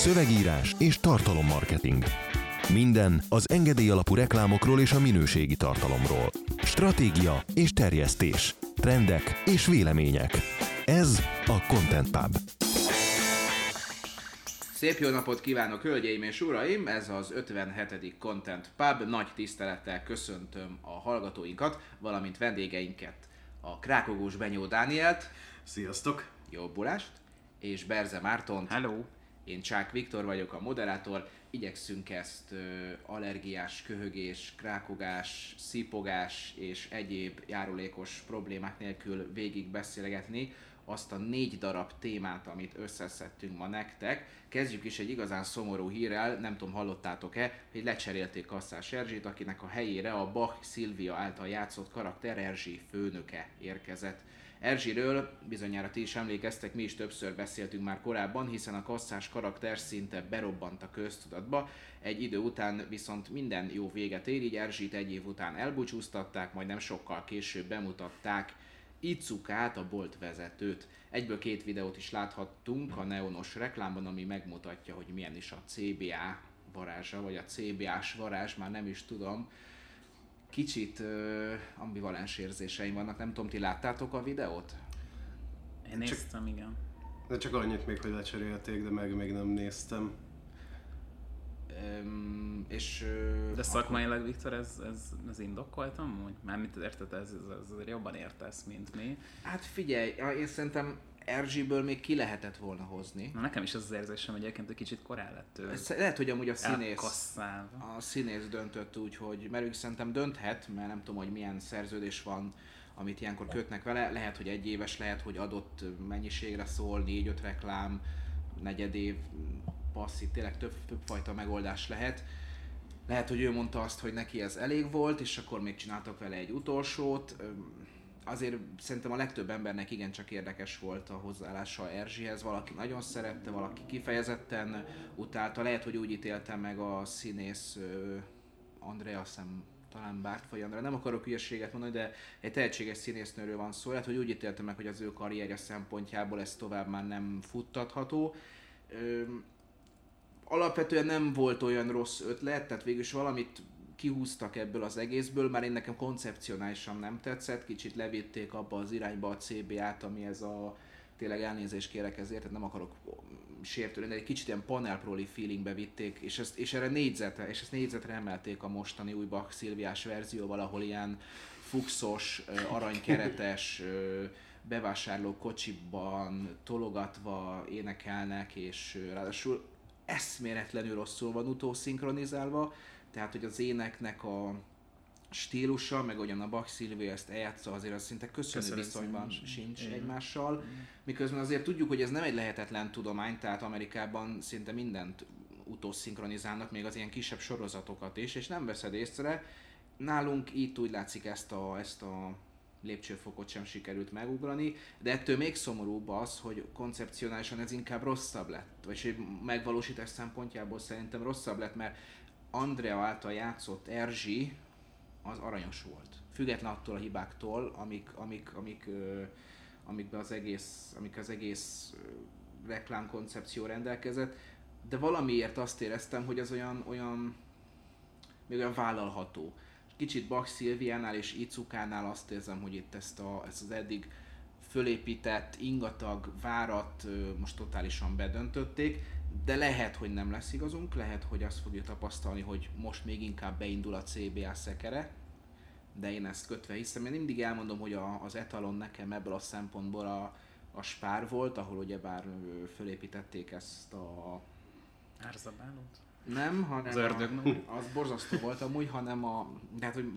szövegírás és tartalommarketing. Minden az engedély alapú reklámokról és a minőségi tartalomról. Stratégia és terjesztés. Trendek és vélemények. Ez a Content Pub. Szép jó napot kívánok, hölgyeim és uraim! Ez az 57. Content Pub. Nagy tisztelettel köszöntöm a hallgatóinkat, valamint vendégeinket, a Krákogós Benyó Dánielt, Sziasztok! jobbulást, és Berze Mártont. Hello! Én Csák Viktor vagyok, a moderátor. Igyekszünk ezt ö, allergiás, köhögés, krákogás, szipogás és egyéb járulékos problémák nélkül végig beszélgetni azt a négy darab témát, amit összeszedtünk ma nektek. Kezdjük is egy igazán szomorú hírrel, nem tudom hallottátok-e, hogy lecserélték Kasszás Erzsét, akinek a helyére a Bach Szilvia által játszott karakter Erzsi főnöke érkezett. Erzsiről bizonyára ti is emlékeztek, mi is többször beszéltünk már korábban, hiszen a kasszás karakter szinte berobbant a köztudatba, egy idő után viszont minden jó véget ér, így Erzsit egy év után elbúcsúztatták, majd nem sokkal később bemutatták Icukát, a bolt vezetőt. Egyből két videót is láthattunk a neonos reklámban, ami megmutatja, hogy milyen is a CBA varázsa, vagy a CBA-s varázs, már nem is tudom. Kicsit uh, ambivalens érzéseim vannak, nem tudom, ti láttátok a videót? Én néztem, igen. De csak annyit még, hogy lecserélték, de meg még nem néztem. Um, és uh, De szakmailag, Viktor, ez, ez, ez indokoltam, hogy mármint érted, ez, ez, ez jobban értesz, mint mi. Hát figyelj, én szerintem Erzsiből még ki lehetett volna hozni. Na nekem is az az érzésem, hogy egyébként egy kicsit korán lett ő. Ez lehet, hogy amúgy a színész, elkasszálva. a színész döntött úgy, hogy, mert ők szerintem dönthet, mert nem tudom, hogy milyen szerződés van, amit ilyenkor kötnek vele. Lehet, hogy egy éves, lehet, hogy adott mennyiségre szól, négy-öt reklám, negyed év, passz, itt tényleg több, több fajta megoldás lehet. Lehet, hogy ő mondta azt, hogy neki ez elég volt, és akkor még csináltak vele egy utolsót. Azért szerintem a legtöbb embernek igencsak érdekes volt a hozzáállása Erzsihez. Valaki nagyon szerette, valaki kifejezetten utálta. Lehet, hogy úgy ítélte meg a színész Andrea, hiszem, talán Bártfai Andrea, nem akarok hülyeséget mondani, de egy tehetséges színésznőről van szó, lehet, hogy úgy ítélte meg, hogy az ő karrierje szempontjából ez tovább már nem futtatható. Alapvetően nem volt olyan rossz ötlet, tehát végül is valamit kihúztak ebből az egészből, már én nekem koncepcionálisan nem tetszett, kicsit levitték abba az irányba a CBA-t, ami ez a tényleg elnézést kérek ezért, tehát nem akarok sértő lenni, de egy kicsit ilyen panelproli feelingbe vitték, és, ezt, és erre négyzetre, és ezt négyzetre emelték a mostani új Bach Szilviás verzióval, ahol ilyen fuxos, aranykeretes, bevásárló kocsiban tologatva énekelnek, és ráadásul eszméletlenül rosszul van utószinkronizálva, tehát hogy az éneknek a stílusa, meg hogyan a Bach Szilvia ezt eljátsza, azért az szinte köszönő viszonyban viszonyban sincs Igen. egymással. Miközben azért tudjuk, hogy ez nem egy lehetetlen tudomány, tehát Amerikában szinte mindent utószinkronizálnak, még az ilyen kisebb sorozatokat is, és nem veszed észre. Nálunk itt úgy látszik ezt a, ezt a lépcsőfokot sem sikerült megugrani, de ettől még szomorúbb az, hogy koncepcionálisan ez inkább rosszabb lett, vagy hogy megvalósítás szempontjából szerintem rosszabb lett, mert Andrea által játszott Erzsi az aranyos volt. Független attól a hibáktól, amik, amik, amik, ö, az egész, amik az egész reklámkoncepció rendelkezett, de valamiért azt éreztem, hogy az olyan, olyan még olyan vállalható. Kicsit Bach Szilviánál és Icukánál azt érzem, hogy itt ezt, a, ezt az eddig fölépített, ingatag várat most totálisan bedöntötték, de lehet, hogy nem lesz igazunk, lehet, hogy azt fogjuk tapasztalni, hogy most még inkább beindul a CBA szekere, de én ezt kötve hiszem. Én mindig elmondom, hogy a, az etalon nekem ebből a szempontból a, a spár volt, ahol ugyebár fölépítették ezt a Árzabálót? nem, hanem Az ördög a, az borzasztó volt amúgy, hanem a, de hát, hogy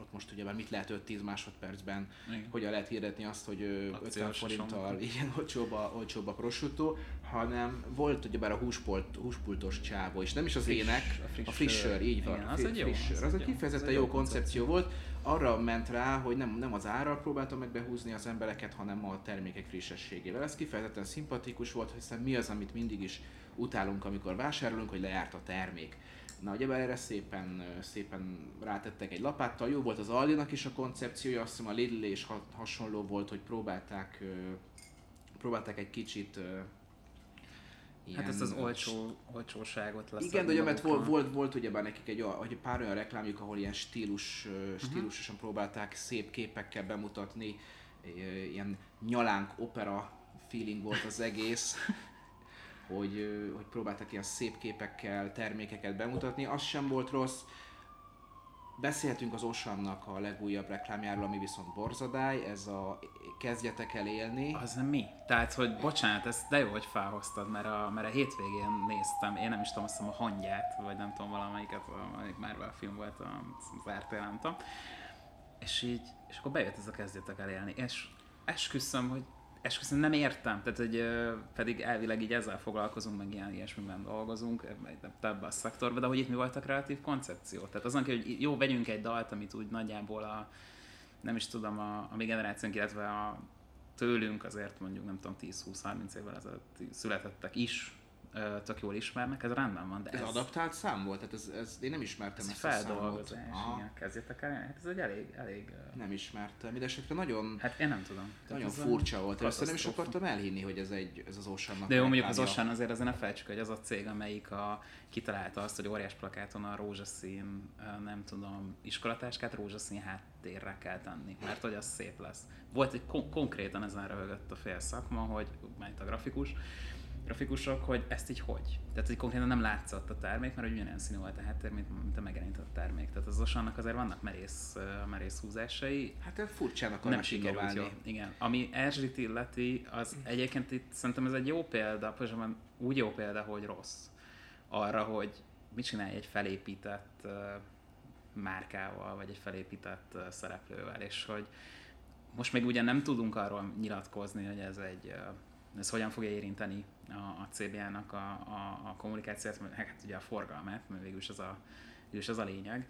ott most ugye már mit lehet 5-10 másodpercben, Igen. hogyan lehet hirdetni azt, hogy ö, 50 Akciós forinttal igen, olcsóbb a, olcsóbb a prosciutto, hanem volt ugyebár a húspult, húspultos csávó, és nem is az Friss- ének, a friss a friss sör. sör, így van, Igen, az fri- egy jó, friss sör. az Az egy kifejezetten jó jó koncepció volt, arra ment rá, hogy nem, nem az árral próbálta meg behúzni az embereket, hanem a termékek frissességével. Ez kifejezetten szimpatikus volt, hiszen mi az, amit mindig is utálunk, amikor vásárolunk, hogy lejárt a termék. Na, ugyebár erre szépen, szépen rátettek egy lapáttal. Jó volt az Aldinak is a koncepciója, azt hiszem a Lidl is ha- hasonló volt, hogy próbálták, próbálták egy kicsit ilyen, Hát ezt az olcsó, olcsóságot lesz. Igen, de ugye, mert volt, volt, volt ugyebár nekik egy, egy pár olyan reklámjuk, ahol ilyen stílus, uh stílusosan próbálták szép képekkel bemutatni, ilyen nyalánk opera feeling volt az egész, hogy, hogy próbáltak ilyen szép képekkel termékeket bemutatni, az sem volt rossz. Beszélhetünk az Osannak a legújabb reklámjáról, ami viszont borzadály, ez a kezdjetek el élni. Az nem mi? Tehát, hogy bocsánat, ez de jó, hogy felhoztad, mert a, mert a hétvégén néztem, én nem is tudom, azt hiszem a hangyát, vagy nem tudom, valamelyiket, valamelyik Marvel film volt az RTL, nem tudom. És így, és akkor bejött ez a kezdjetek el élni, és esküszöm, hogy esküszöm, nem értem, tehát hogy pedig elvileg így ezzel foglalkozunk, meg ilyen ilyesmiben dolgozunk, ebbe a szektorba, de hogy itt mi volt a kreatív koncepció? Tehát azon, hogy jó, vegyünk egy dalt, amit úgy nagyjából a, nem is tudom, a, a mi generációnk, illetve a tőlünk azért mondjuk nem tudom 10-20-30 évvel ezelőtt születettek is tök jól ismernek, ez rendben van, de Ez ez, adaptált szám volt? Tehát ez, ez én nem ismertem ez ezt a számot. igen, kezdjetek el, hát ez egy elég, elég, Nem ismertem. Mindenesetre nagyon, hát én nem tudom. Nagyon ez furcsa volt. Először nem is akartam elhinni, hogy ez, egy, ez az Oceannak De jó, mondjuk az. Ocean azért azért ne felejtsük, hogy az a cég, amelyik a, kitalálta azt, hogy óriás plakáton a rózsaszín, nem tudom, iskolatáskát rózsaszín háttérre kell tenni, mert hogy az szép lesz. Volt egy kon- konkrétan ezen röhögött a fél szakma, hogy, mert a grafikus, grafikusok, hogy ezt így hogy? Tehát, hogy konkrétan nem látszott a termék, mert hogy ugyanolyan színű volt a háttér, mint, mint a megjelenített termék. Tehát az Oceannak azért vannak merész, merész húzásai, Hát ez furcsának nem sikerült jó. Igen. Ami Erzsit illeti, az egyébként itt szerintem ez egy jó példa, pontosabban úgy jó példa, hogy rossz. Arra, hogy mit csinálj egy felépített uh, márkával, vagy egy felépített uh, szereplővel, és hogy most még ugye nem tudunk arról nyilatkozni, hogy ez egy uh, ez hogyan fogja érinteni a, a CBA-nak a, a, a kommunikációt, meg hát ugye a forgalmát, mert végülis az a, végülis az a lényeg.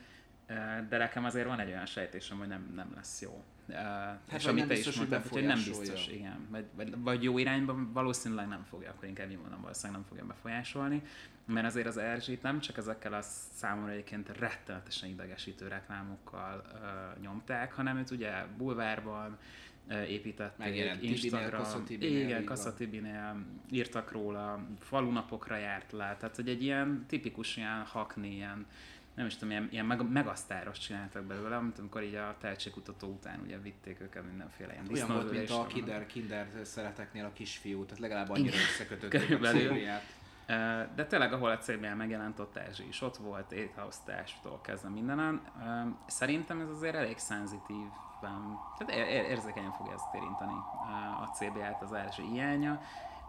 De nekem azért van egy olyan sejtésem, hogy nem, nem lesz jó. Hát és amit te biztos, is mondtad, hogy nem biztos, igen. Vagy, vagy, vagy jó irányban valószínűleg nem fogja, akkor inkább így mondom, valószínűleg nem fogja befolyásolni. Mert azért az RG nem csak ezekkel a számomra egyébként rettenetesen idegesítő reklámokkal uh, nyomták, hanem őt ugye bulvárban építették, Megjelent Instagram, Kassa Tibinél, igen, így Kassa van. Tibinél írtak róla, falunapokra járt le, tehát hogy egy ilyen tipikus ilyen hakni, ilyen nem is tudom, ilyen, ilyen meg, megasztáros csináltak belőle, mint amikor így a tehetségkutató után ugye vitték őket mindenféle ilyen Olyan volt, mint a kinder, kinder szereteknél a kisfiú, tehát legalább annyira összekötötték a Körülbelül. De tényleg, ahol a CBL megjelent, ott Erzsi is ott volt, éthaosztástól kezdve mindenen. Szerintem ez azért elég szenzitív, tehát ér- ér- érzékenyen fogja ezt érinteni a CBL-t az Erzsi hiánya.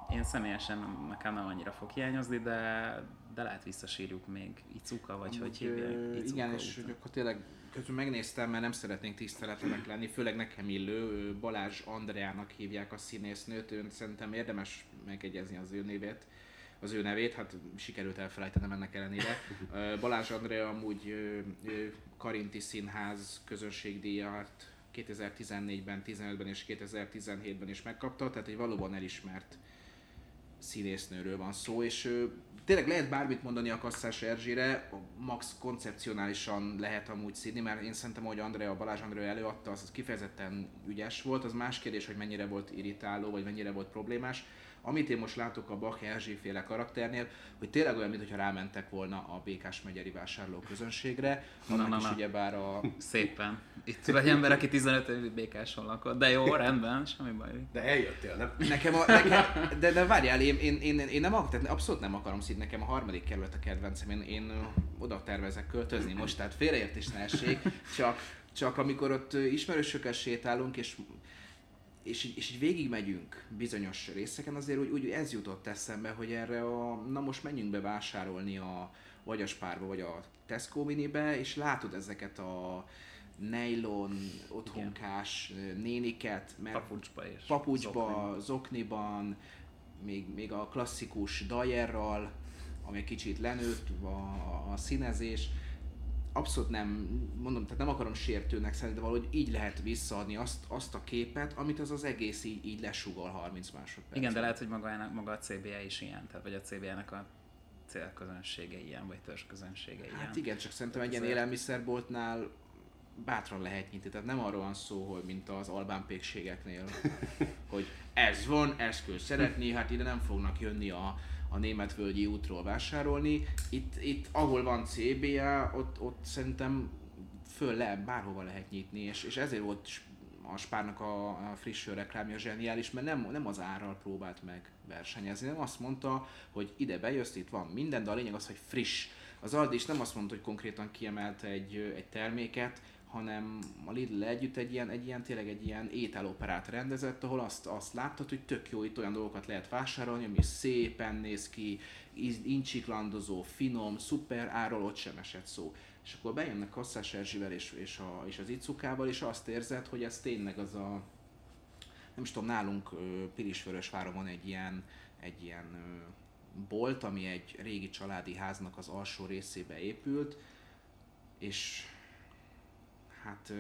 Én személyesen nekem nem annyira fog hiányozni, de, de lehet visszasírjuk még Icuka, vagy hogy hívják? Igen, és hogy akkor tényleg közben megnéztem, mert nem szeretnénk tiszteletlenek lenni, főleg nekem illő, Balázs Andreának hívják a színésznőt, őn szerintem érdemes megegyezni az ő nevét, az ő nevét, hát sikerült elfelejtenem ennek ellenére. Balázs Andrea amúgy Karinti Színház közönségdíjat 2014-ben, 15-ben és 2017-ben is megkapta, tehát egy valóban elismert színésznőről van szó, és ö, tényleg lehet bármit mondani a Kasszás Erzsére, max koncepcionálisan lehet amúgy színi, mert én szerintem, hogy Andrea, Balázs Andrea előadta, az, az kifejezetten ügyes volt, az más kérdés, hogy mennyire volt irritáló, vagy mennyire volt problémás. Amit én most látok a Bach Erzsé féle karakternél, hogy tényleg olyan, mintha rámentek volna a Békás megyeri vásárló közönségre, annak na, is na. ugyebár a Szépen. Itt ül egy ember, aki 15 évig békáson lakott, de jó, rendben, semmi baj. De eljöttél, nem? Nekem a, nekem, de, de várjál, én, én, én, én nem, ak- tehát abszolút nem akarom színi, nekem a harmadik kerület a kedvencem, én, én oda tervezek költözni most, tehát félreértés ne essék, csak, csak amikor ott ismerősökkel sétálunk, és és így, és így végigmegyünk bizonyos részeken, azért úgy, úgy ez jutott eszembe, hogy erre a, na most menjünk be vásárolni a, vagy a Spárba, vagy a Tesco minibe, és látod ezeket a nylon, otthonkás ö, néniket, mert Papucsba és papucsba, zokniban, még, még a klasszikus dajerral, ami kicsit lenőtt a, a színezés. Abszolút nem, mondom, tehát nem akarom sértőnek szerintem, de valahogy így lehet visszaadni azt, azt a képet, amit az az egész így, így lesugol 30 másodperc. Igen, de lehet, hogy maga, maga a CBA is ilyen, tehát vagy a CBA-nek a célközönsége ilyen, vagy törzsközönsége ilyen. Hát igen, csak szerintem egy Hát ilyen élelmiszerboltnál bátran lehet nyitni, tehát nem arról van szó, hogy mint az albán pékségeknél, hogy ez van, ezt kell szeretni, hát ide nem fognak jönni a, a németvölgyi útról vásárolni. Itt, itt ahol van CBA, ott, ott szerintem föl le, bárhova lehet nyitni, és, és ezért volt a Spárnak a, a friss reklámja zseniális, mert nem, nem az árral próbált meg versenyezni, nem azt mondta, hogy ide bejössz, itt van minden, de a lényeg az, hogy friss. Az Aldi is nem azt mondta, hogy konkrétan kiemelte egy, egy terméket, hanem a Lidl együtt egy ilyen, egy ilyen tényleg egy ilyen ételoperát rendezett, ahol azt, azt láttad, hogy tök jó, itt olyan dolgokat lehet vásárolni, ami szépen néz ki, incsiklandozó, finom, szuper, áról ott sem esett szó. És akkor bejönnek Kasszás Erzsivel és, és, a, és az Icukával, és azt érzed, hogy ez tényleg az a, nem is tudom, nálunk Pirisvörösváron van egy ilyen, egy ilyen bolt, ami egy régi családi háznak az alsó részébe épült, és hát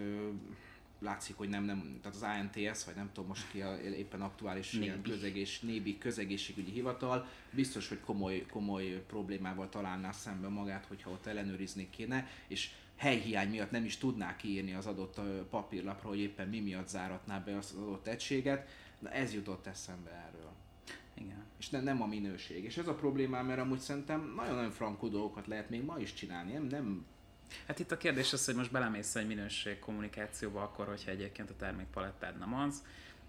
látszik, hogy nem, nem, tehát az ANTS, vagy nem tudom most ki a, éppen aktuális ilyen közegés, nébi közegészségügyi hivatal, biztos, hogy komoly, komoly problémával találná szembe magát, hogyha ott ellenőrizni kéne, és helyhiány miatt nem is tudná kiírni az adott papírlapra, hogy éppen mi miatt záratná be az adott egységet. Na ez jutott eszembe erről. Igen. És ne, nem a minőség. És ez a problémám, mert amúgy szerintem nagyon-nagyon frankó dolgokat lehet még ma is csinálni. Nem, nem Hát itt a kérdés az, hogy most belemész egy minőség kommunikációba akkor, hogyha egyébként a termékpalettád nem az,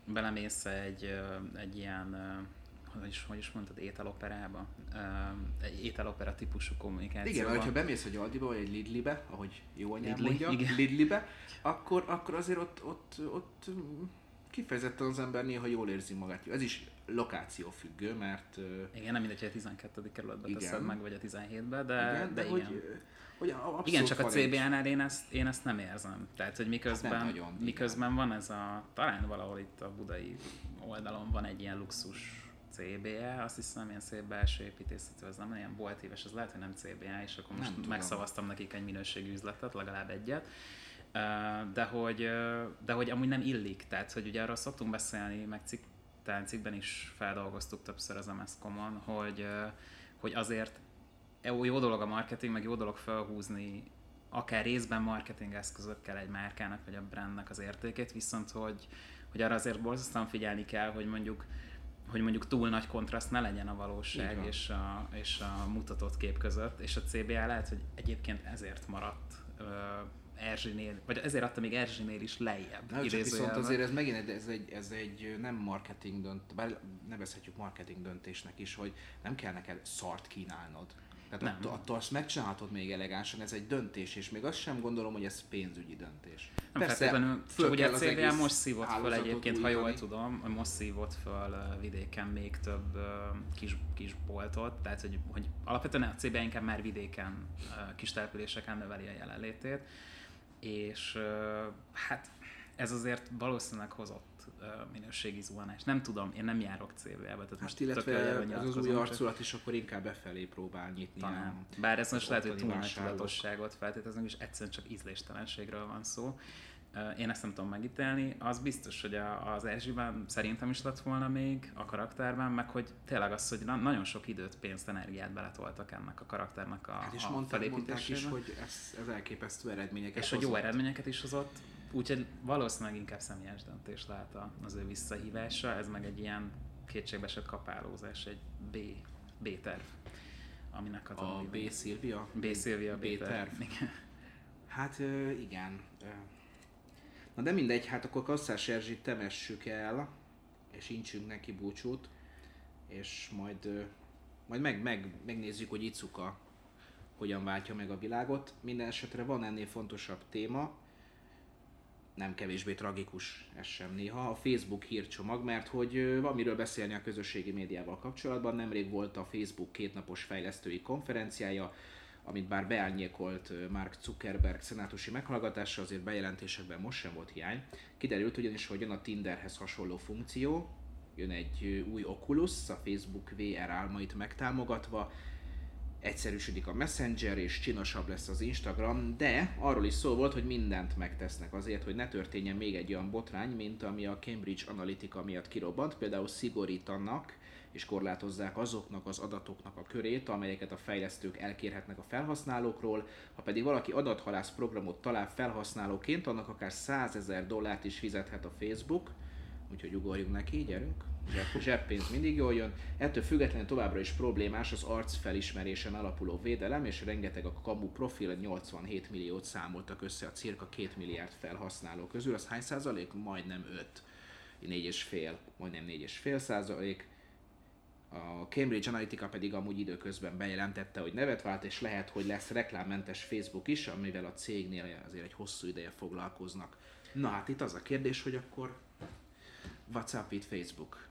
belemész egy, egy ilyen hogy is, hogy is mondtad, ételoperába, egy ételopera típusú kommunikációba. Igen, ha bemész egy Aldiba, vagy egy Lidlibe, ahogy jó anyám Lidli, mondja, igen. Lidlibe, akkor, akkor azért ott, ott, ott kifejezetten az ember néha jól érzi magát. Ez is lokáció függő, mert... Igen, nem mindegy, hogy a 12. kerületbe Igen. teszed meg, vagy a 17-be, de, igen, de, de, igen. hogy, hogy abszolút Igen, csak a CBA-nál én ezt, én ezt nem érzem. Tehát, hogy miközben, Hát nem nagyon, igen. miközben van ez a, talán valahol itt a budai oldalon van egy ilyen luxus CBA, azt hiszem, ilyen szép belső építészetű, ez nem ilyen boltíves, ez lehet, hogy nem CBA, és akkor Nem most tudom. megszavaztam nekik egy minőségű üzletet, legalább egyet. De hogy, de hogy amúgy nem illik, tehát hogy ugye arról szoktunk beszélni, meg cikk, talán cikkben is feldolgoztuk többször az MSZ-komon, hogy, hogy azért jó, jó dolog a marketing, meg jó dolog felhúzni akár részben marketing eszközökkel egy márkának vagy a brandnek az értékét, viszont hogy, hogy arra azért borzasztóan figyelni kell, hogy mondjuk hogy mondjuk túl nagy kontraszt ne legyen a valóság és a, és a mutatott kép között, és a CBA lehet, hogy egyébként ezért maradt Erzsinél, vagy ezért adta még Erzsinél is lejjebb. Na, csak viszont azért ez megint ez egy, ez egy nem marketing dönt, bár nevezhetjük marketing döntésnek is, hogy nem kell neked szart kínálnod. Tehát Nem. attól, attól azt megcsinálhatod még elegánsan, ez egy döntés, és még azt sem gondolom, hogy ez pénzügyi döntés. Nem feltétlenül, föl ugye a egész most szívott föl egyébként, ha jól tudom, most szívott föl vidéken még több kis, kis boltot, tehát hogy, hogy alapvetően a CBA inkább már vidéken, kis településeken növeli a jelenlétét, és hát ez azért valószínűleg hozott minőségi zuhanást. Nem tudom, én nem járok CBA-be, tehát Hát most illetve ez az új arculat is akkor inkább befelé próbál nyitni. talán. Bár ez most lehet, hogy ottani túl nagy vásárlók. tudatosságot feltételezünk, és egyszerűen csak ízléstelenségről van szó. Én ezt nem tudom megítélni. Az biztos, hogy a, az Erzsiben szerintem is lett volna még a karakterben, meg hogy tényleg az, hogy na- nagyon sok időt, pénzt, energiát beletoltak ennek a karakternek a, Hát és a mondták, mondták is, felépítésébe. hogy ez, ez elképesztő eredményeket És hogy jó hozott. eredményeket is hozott, úgyhogy valószínűleg inkább személyes döntés lehet az ő visszahívása, ez meg egy ilyen kétségbeesett kapálózás, egy B, B terv, aminek az A B. Szilvia? B. Szilvia B. B. terv. terv. Igen. Hát igen. Na de mindegy, hát akkor Kasszás Erzsit temessük el, és incsünk neki búcsút, és majd, majd meg, meg, megnézzük, hogy Icuka hogyan váltja meg a világot. Minden esetre van ennél fontosabb téma, nem kevésbé tragikus ez sem néha, a Facebook hírcsomag, mert hogy van miről beszélni a közösségi médiával kapcsolatban. Nemrég volt a Facebook kétnapos fejlesztői konferenciája, amit bár beárnyékolt Mark Zuckerberg szenátusi meghallgatása, azért bejelentésekben most sem volt hiány. Kiderült ugyanis, hogy jön a Tinderhez hasonló funkció, jön egy új Oculus, a Facebook VR álmait megtámogatva, egyszerűsödik a Messenger, és csinosabb lesz az Instagram, de arról is szó volt, hogy mindent megtesznek azért, hogy ne történjen még egy olyan botrány, mint ami a Cambridge Analytica miatt kirobbant, például szigorítanak és korlátozzák azoknak az adatoknak a körét, amelyeket a fejlesztők elkérhetnek a felhasználókról. Ha pedig valaki adathalász programot talál felhasználóként, annak akár 100 ezer dollárt is fizethet a Facebook, úgyhogy ugorjunk neki, gyerünk. Zseb, zseppénz mindig jól jön. Ettől függetlenül továbbra is problémás az arc felismerésen alapuló védelem, és rengeteg a kamu profil, 87 milliót számoltak össze a cirka 2 milliárd felhasználó közül. Az hány százalék? Majdnem 5. 4,5, majdnem 4,5 százalék. A Cambridge Analytica pedig amúgy időközben bejelentette, hogy nevet vált, és lehet, hogy lesz reklámmentes Facebook is, amivel a cégnél azért egy hosszú ideje foglalkoznak. Na hát itt az a kérdés, hogy akkor what's up with Facebook?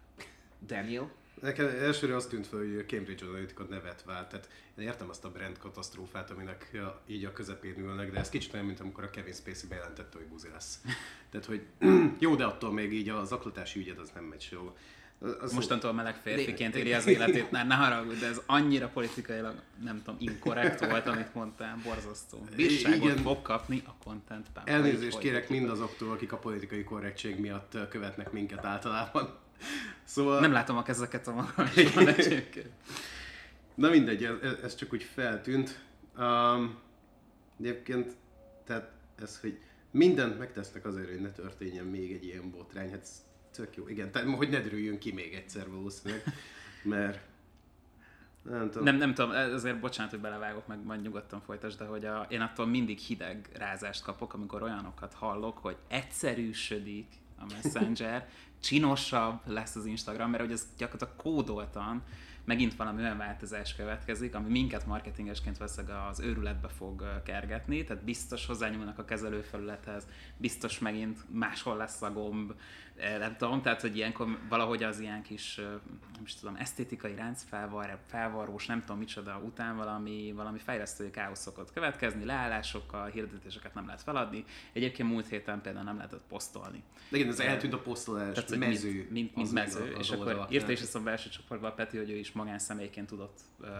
Daniel? Nekem elsőre azt tűnt fel, hogy Cambridge Analytica nevet vált. Tehát én értem azt a brand katasztrófát, aminek így a közepén ülnek, de ez kicsit olyan, mint amikor a Kevin Spacey bejelentette, hogy buzi lesz. Tehát, hogy jó, de attól még így a zaklatási ügyed az nem megy sehol. Az Mostantól meleg férfiként éri az életét, ne, ne haragudj, de ez annyira politikailag, nem tudom, inkorrekt volt, amit mondtál, borzasztó. Bírságot Igen. fog kapni a content Elnézést kérek mindazoktól, akik a politikai korrektség miatt követnek minket általában. Szóval... Nem látom a kezeket a magam Na mindegy, ez, ez csak úgy feltűnt. Um, egyébként, tehát ez, hogy mindent megtesznek azért, hogy ne történjen még egy ilyen botrány, hát tök jó. Igen, tehát hogy ne derüljön ki még egyszer valószínűleg, mert nem tudom. Nem, nem tudom, azért bocsánat, hogy belevágok, meg majd nyugodtan folytasd, de hogy a, én attól mindig hideg rázást kapok, amikor olyanokat hallok, hogy egyszerűsödik a Messenger, csinosabb lesz az Instagram, mert hogy ez gyakorlatilag kódoltan megint valami olyan változás következik, ami minket marketingesként veszeg az őrületbe fog kergetni, tehát biztos hozzányúlnak a kezelőfelülethez, biztos megint máshol lesz a gomb, nem tudom, tehát hogy ilyenkor valahogy az ilyen kis, nem is tudom, esztétikai ránc felvar, felvarós, nem tudom micsoda után valami, valami fejlesztői káosz szokott következni, leállásokkal, hirdetéseket nem lehet feladni. Egyébként múlt héten például nem lehetett posztolni. De igen, ez eltűnt a posztolás, tehát, hogy mező. Mint, mint, mint mező, és akkor írta is ezt a belső csoportban Peti, hogy ő is magánszemélyként tudott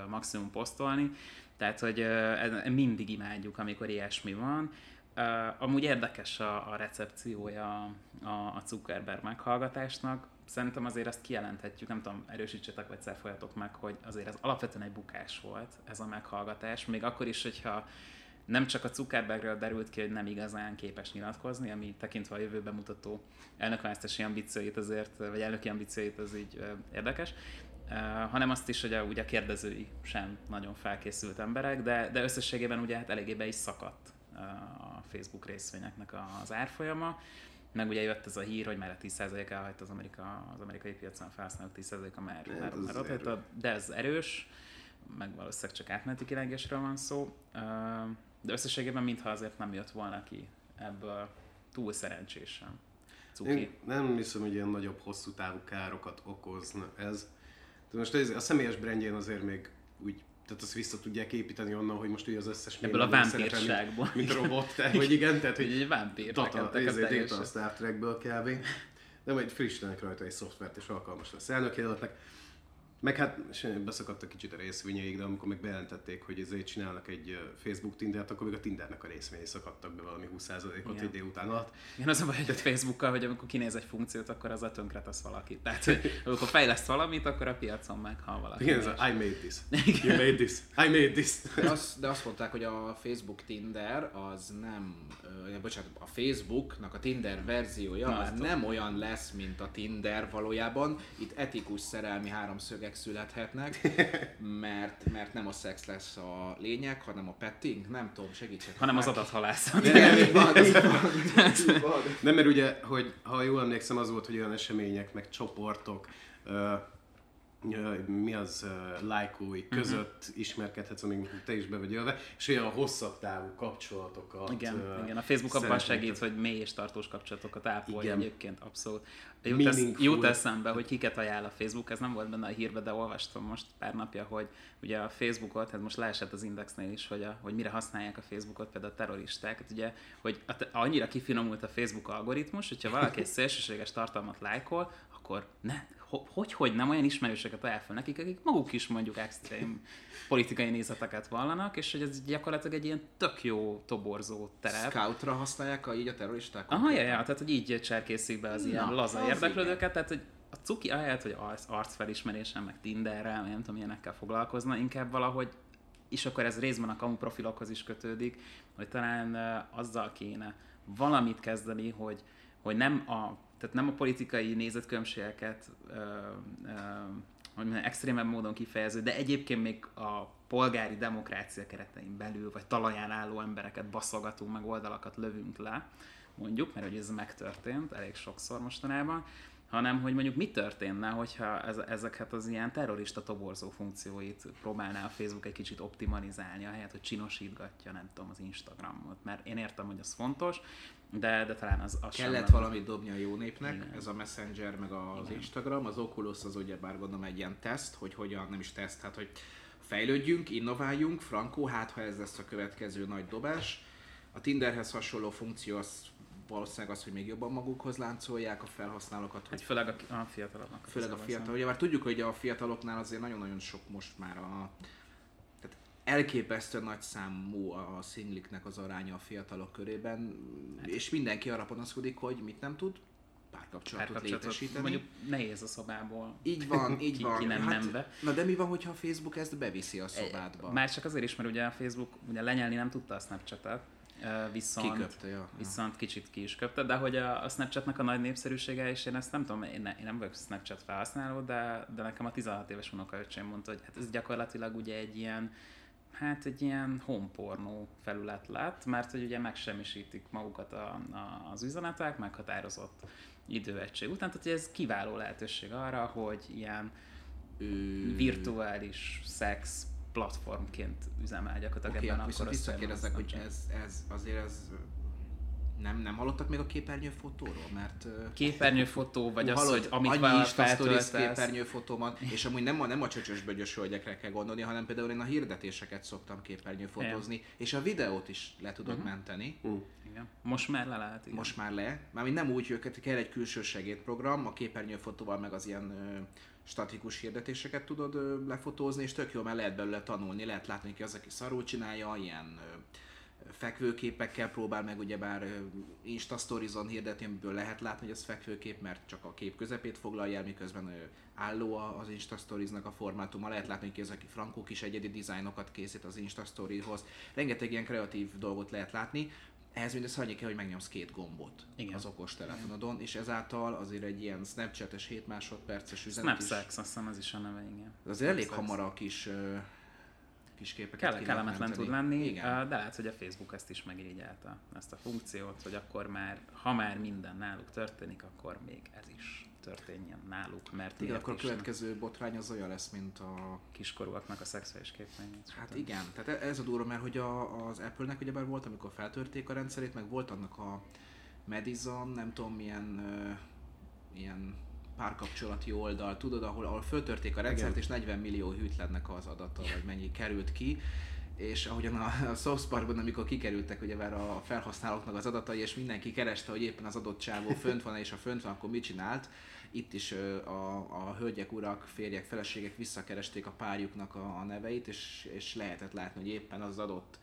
maximum posztolni. Tehát, hogy mindig imádjuk, amikor ilyesmi van. Uh, amúgy érdekes a, a recepciója a, a Zuckerberg meghallgatásnak. Szerintem azért ezt kijelenthetjük, nem tudom, erősítsetek vagy szerfolyatok meg, hogy azért ez alapvetően egy bukás volt ez a meghallgatás, még akkor is, hogyha nem csak a Zuckerbergről derült ki, hogy nem igazán képes nyilatkozni, ami tekintve a jövőben mutató elnökválasztási ambícióit azért, vagy elnöki ambícióit az így érdekes, Uh, hanem azt is, hogy a, ugye a kérdezői sem nagyon felkészült emberek, de, de összességében ugye hát eléggé be is szakadt a Facebook részvényeknek az árfolyama. Meg ugye jött ez a hír, hogy már a 10% elhagyta az, Amerika, az amerikai piacon felhasználók 10%-a már, hát már, már ott hagyta, de ez erős, meg valószínűleg csak átmeneti kilengésről van szó. De összességében mintha azért nem jött volna ki ebből túl szerencsésen. Cuki. Én nem hiszem, hogy ilyen nagyobb, hosszú távú károkat okozna ez. De most ez, a személyes brandjén azért még úgy tehát azt vissza tudják építeni onnan, hogy most ugye az összes Ebből a vámpírságból. Mint, mint robot, tehát, hogy igen, tehát hogy egy vámpír. Data, ezért a Star Trekből kb. De majd frissítenek rajta egy szoftvert és alkalmas lesz elnökjelöltnek. Meg hát beszakadtak kicsit a részvényeik, de amikor meg bejelentették, hogy ezért csinálnak egy Facebook Tindert, akkor még a Tindernek a részvényei szakadtak be valami 20%-ot egy délután alatt. Igen, az a baj, hogy a Facebookkal, hogy amikor kinéz egy funkciót, akkor az a tönkre tesz valaki. Tehát, hogy amikor fejleszt valamit, akkor a piacon meghal valaki. Igen, ez a, I made this. You made this. I made this. De, azt, de azt mondták, hogy a Facebook Tinder az nem, uh, bocsánat, a Facebooknak a Tinder verziója Na, az nem olyan lesz, mint a Tinder valójában. Itt etikus szerelmi háromszög gyerekek születhetnek, mert, mert nem a szex lesz a lényeg, hanem a petting, nem tudom, segítsek. Hanem az adathalászat. Nem, mert ugye, hogy ha jól emlékszem, az volt, hogy olyan események, meg csoportok, mi az lájkói uh-huh. között ismerkedhetsz, amíg te is be vagy élve, és olyan hosszabb távú kapcsolatokat. Igen, uh, igen. a Facebook abban segít, hogy mély és tartós kapcsolatokat ápolja egyébként, abszolút. Jut, esz, jut eszembe, hogy kiket ajánl a Facebook, ez nem volt benne a hírbe, de olvastam most pár napja, hogy ugye a Facebookot, hát most leesett az Indexnél is, hogy, a, hogy mire használják a Facebookot például a terroristák, hát ugye, hogy a, annyira kifinomult a Facebook algoritmus, hogyha valaki egy szélsőséges tartalmat lájkol, akkor ne, hogy, hogy nem olyan ismerőseket ajánl fel nekik, akik maguk is mondjuk extrém politikai nézeteket vallanak, és hogy ez gyakorlatilag egy ilyen tök jó toborzó terep. Scoutra használják a, így a terroristák? Aha, ja, ja, tehát hogy így cserkészik be az Na, ilyen laza érdeklődőket, tehát hogy a cuki ahelyett, hogy arc, arcfelismerésen, meg Tinderrel, nem tudom, ilyenekkel foglalkozna, inkább valahogy és akkor ez részben a kamu profilokhoz is kötődik, hogy talán azzal kéne valamit kezdeni, hogy, hogy nem a, tehát nem a politikai nézetkülönbségeket uh, uh, hogy extrémebb módon kifejező, de egyébként még a polgári demokrácia keretein belül, vagy talaján álló embereket baszogatunk, meg oldalakat lövünk le, mondjuk, mert hogy ez megtörtént elég sokszor mostanában, hanem hogy mondjuk mi történne, hogyha ez, ezeket az ilyen terrorista toborzó funkcióit próbálná a Facebook egy kicsit optimalizálni, ahelyett, hogy csinosítgatja, nem tudom, az Instagramot. Mert én értem, hogy az fontos, de, de talán az, az Kellett sem valamit dobni a jó népnek, Igen. ez a Messenger, meg az Igen. Instagram, az Oculus az ugye bár gondolom egy ilyen teszt, hogy hogyan, nem is teszt, hát hogy fejlődjünk, innováljunk, frankó, hát ha ez lesz a következő nagy dobás. A Tinderhez hasonló funkció az valószínűleg az, hogy még jobban magukhoz láncolják a felhasználókat, Hát hogy főleg a, a fiatalabbnak. főleg a fiatal. Ugye már tudjuk, hogy a fiataloknál azért nagyon-nagyon sok most már a tehát elképesztően nagy számú a szingliknek az aránya a fiatalok körében, és mindenki arra panaszkodik, hogy mit nem tud, párkapcsolatot, párkapcsolatot létesíteni. mondjuk nehéz a szobából. így van, így ki, van. Ki nem hát, nembe. Na de mi van, hogyha a Facebook ezt beviszi a szobádba? Már csak azért is, mert ugye a Facebook ugye lenyelni nem tudta a Snapchat-et, ö, viszont, Kiköpte, ja. viszont kicsit ki is köpte, de hogy a, a Snapchatnak a nagy népszerűsége, és én ezt nem tudom, én, ne, én nem vagyok Snapchat felhasználó, de, de nekem a 16 éves unokaöcsém mondta, hogy hát ez gyakorlatilag ugye egy ilyen, hát egy ilyen homepornó felület lett, mert hogy ugye megsemmisítik magukat a, a, az üzenetek, meghatározott időegység után, tehát ez kiváló lehetőség arra, hogy ilyen Ő... virtuális szex platformként üzemel gyakorlatilag Oké, ebben akkor a visszakérdezek, hogy ez, ez azért ez nem, nem hallottak még a képernyőfotóról? Mert Képernyőfotó, vagy az, Hallod, hogy amit annyi feltöltesz. képernyőfotó van, és amúgy nem a, nem a csöcsös bögyös hölgyekre kell gondolni, hanem például én a hirdetéseket szoktam képernyőfotózni, és a videót is le tudod Mhm. menteni. Igen. Most már le lehet, igen. Most már le. Mármint nem úgy, hogy kell egy külső segédprogram, a képernyőfotóval meg az ilyen ö, statikus hirdetéseket tudod ö, lefotózni, és tök jó, mert lehet belőle tanulni, lehet látni, ki az, aki szarul csinálja, ilyen ö, fekvőképekkel próbál meg ugyebár Insta Stories-on hirdetni, amiből lehet látni, hogy ez fekvőkép, mert csak a kép közepét foglalja el, miközben álló az Insta Stories-nak a formátuma, lehet látni, hogy ki az, aki frankó kis egyedi dizájnokat készít az Insta Story-hoz. Rengeteg ilyen kreatív dolgot lehet látni, ehhez mindössze annyi kell, hogy megnyomsz két gombot Igen. az okos telefonodon, és ezáltal azért egy ilyen Snapchat-es 7 másodperces üzenet is, Snapsex, azt hiszem ez is a neve, igen. azért elég Snapsex. hamar a kis, kis képeket lehet kellemetlen tud lenni, Igen. uh, de lehet, hogy a Facebook ezt is megirigyelte, ezt a funkciót, hogy akkor már, ha már minden náluk történik, akkor még ez is történjen náluk, mert Igen, akkor a következő botrány az olyan lesz, mint a... kiskorúaknak a szexuális képményét. Hát igen, tehát ez a durva, mert hogy a, az Apple-nek ugyebár volt, amikor feltörték a rendszerét, meg volt annak a Madison, nem tudom milyen ö, ilyen párkapcsolati oldal, tudod, ahol, ahol föltörték a rendszert, Igen. és 40 millió hűtlennek az adata, vagy mennyi került ki, és ahogyan a, a South Parkban, amikor kikerültek ugye már a felhasználóknak az adatai, és mindenki kereste, hogy éppen az adott csávó fönt van, és ha fönt van, akkor mit csinált, itt is a, a hölgyek, urak, férjek, feleségek visszakeresték a párjuknak a, a neveit, és, és lehetett látni, hogy éppen az adott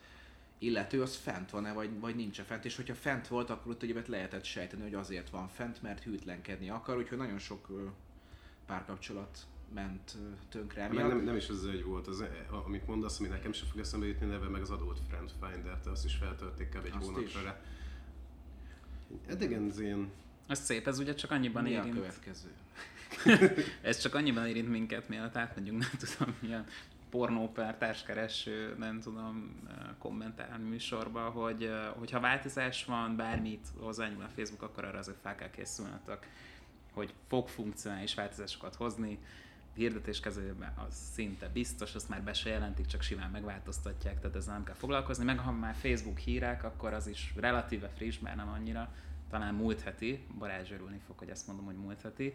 illető az fent van-e, vagy, vagy nincs fent, és hogyha fent volt, akkor ott ugye lehetett sejteni, hogy azért van fent, mert hűtlenkedni akar, úgyhogy nagyon sok párkapcsolat ment tönkre emiatt. nem, nem is az egy volt, az, amit mondasz, ami nekem sem fog eszembe jutni neve, meg az adott Friend Finder, te azt is feltörték kb. egy Azt hónapra rá. Edegen az ilyen Ez szép, ez ugye csak annyiban Mi a érint. következő? Ez csak annyiban érint minket, mielőtt átmegyünk, nem tudom, milyen pornóper, társkereső, nem tudom, eh, kommentár műsorba, hogy eh, hogyha változás van, bármit hozzányúl a Facebook, akkor arra azért fel kell készülnötök, hogy fog funkcionális változásokat hozni, hirdetés kezelőben az szinte biztos, azt már be se jelentik, csak simán megváltoztatják, tehát ezzel nem kell foglalkozni. Meg ha már Facebook hírek, akkor az is relatíve friss, már nem annyira, talán múlt heti, Balázs örülni fog, hogy ezt mondom, hogy múlt heti,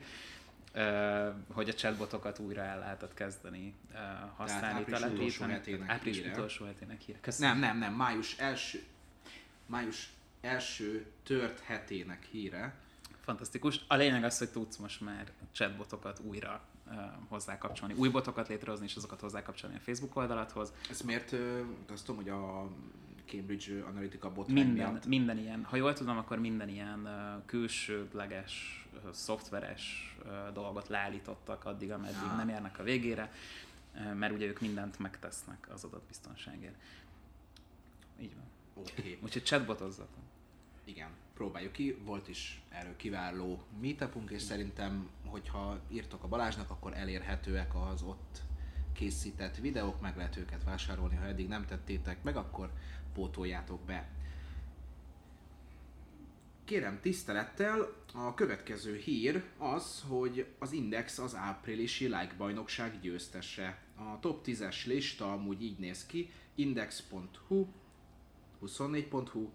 hogy a chatbotokat újra el lehetett kezdeni használni, április utolsó hetének április híre. utolsó hetének híre. Köszönöm. Nem, nem, nem, május első, május első tört hetének híre. Fantasztikus. A lényeg az, hogy tudsz most már chatbotokat újra hozzákapcsolni, új botokat létrehozni, és azokat hozzákapcsolni a Facebook oldalathoz. Ez miért, azt tudom, hogy a Cambridge Analytica botrány Minden, miatt. minden ilyen, ha jól tudom, akkor minden ilyen uh, külsődleges, uh, szoftveres uh, dolgot leállítottak addig, ameddig Ah. nem érnek a végére, uh, mert ugye ők mindent megtesznek az adatbiztonságért. Így van. Oké, Úgyhogy chatbotozzatok. igen, próbáljuk ki. Volt is erről kiváló meetupunk, és szerintem, hogyha írtok a Balázsnak, akkor elérhetőek az ott készített videók, meg lehet őket vásárolni, ha eddig nem tettétek meg, akkor pótoljátok be. Kérem tisztelettel, a következő hír az, hogy az Index az áprilisi like bajnokság győztese. A top 10-es lista amúgy így néz ki, index.hu, 24.hu,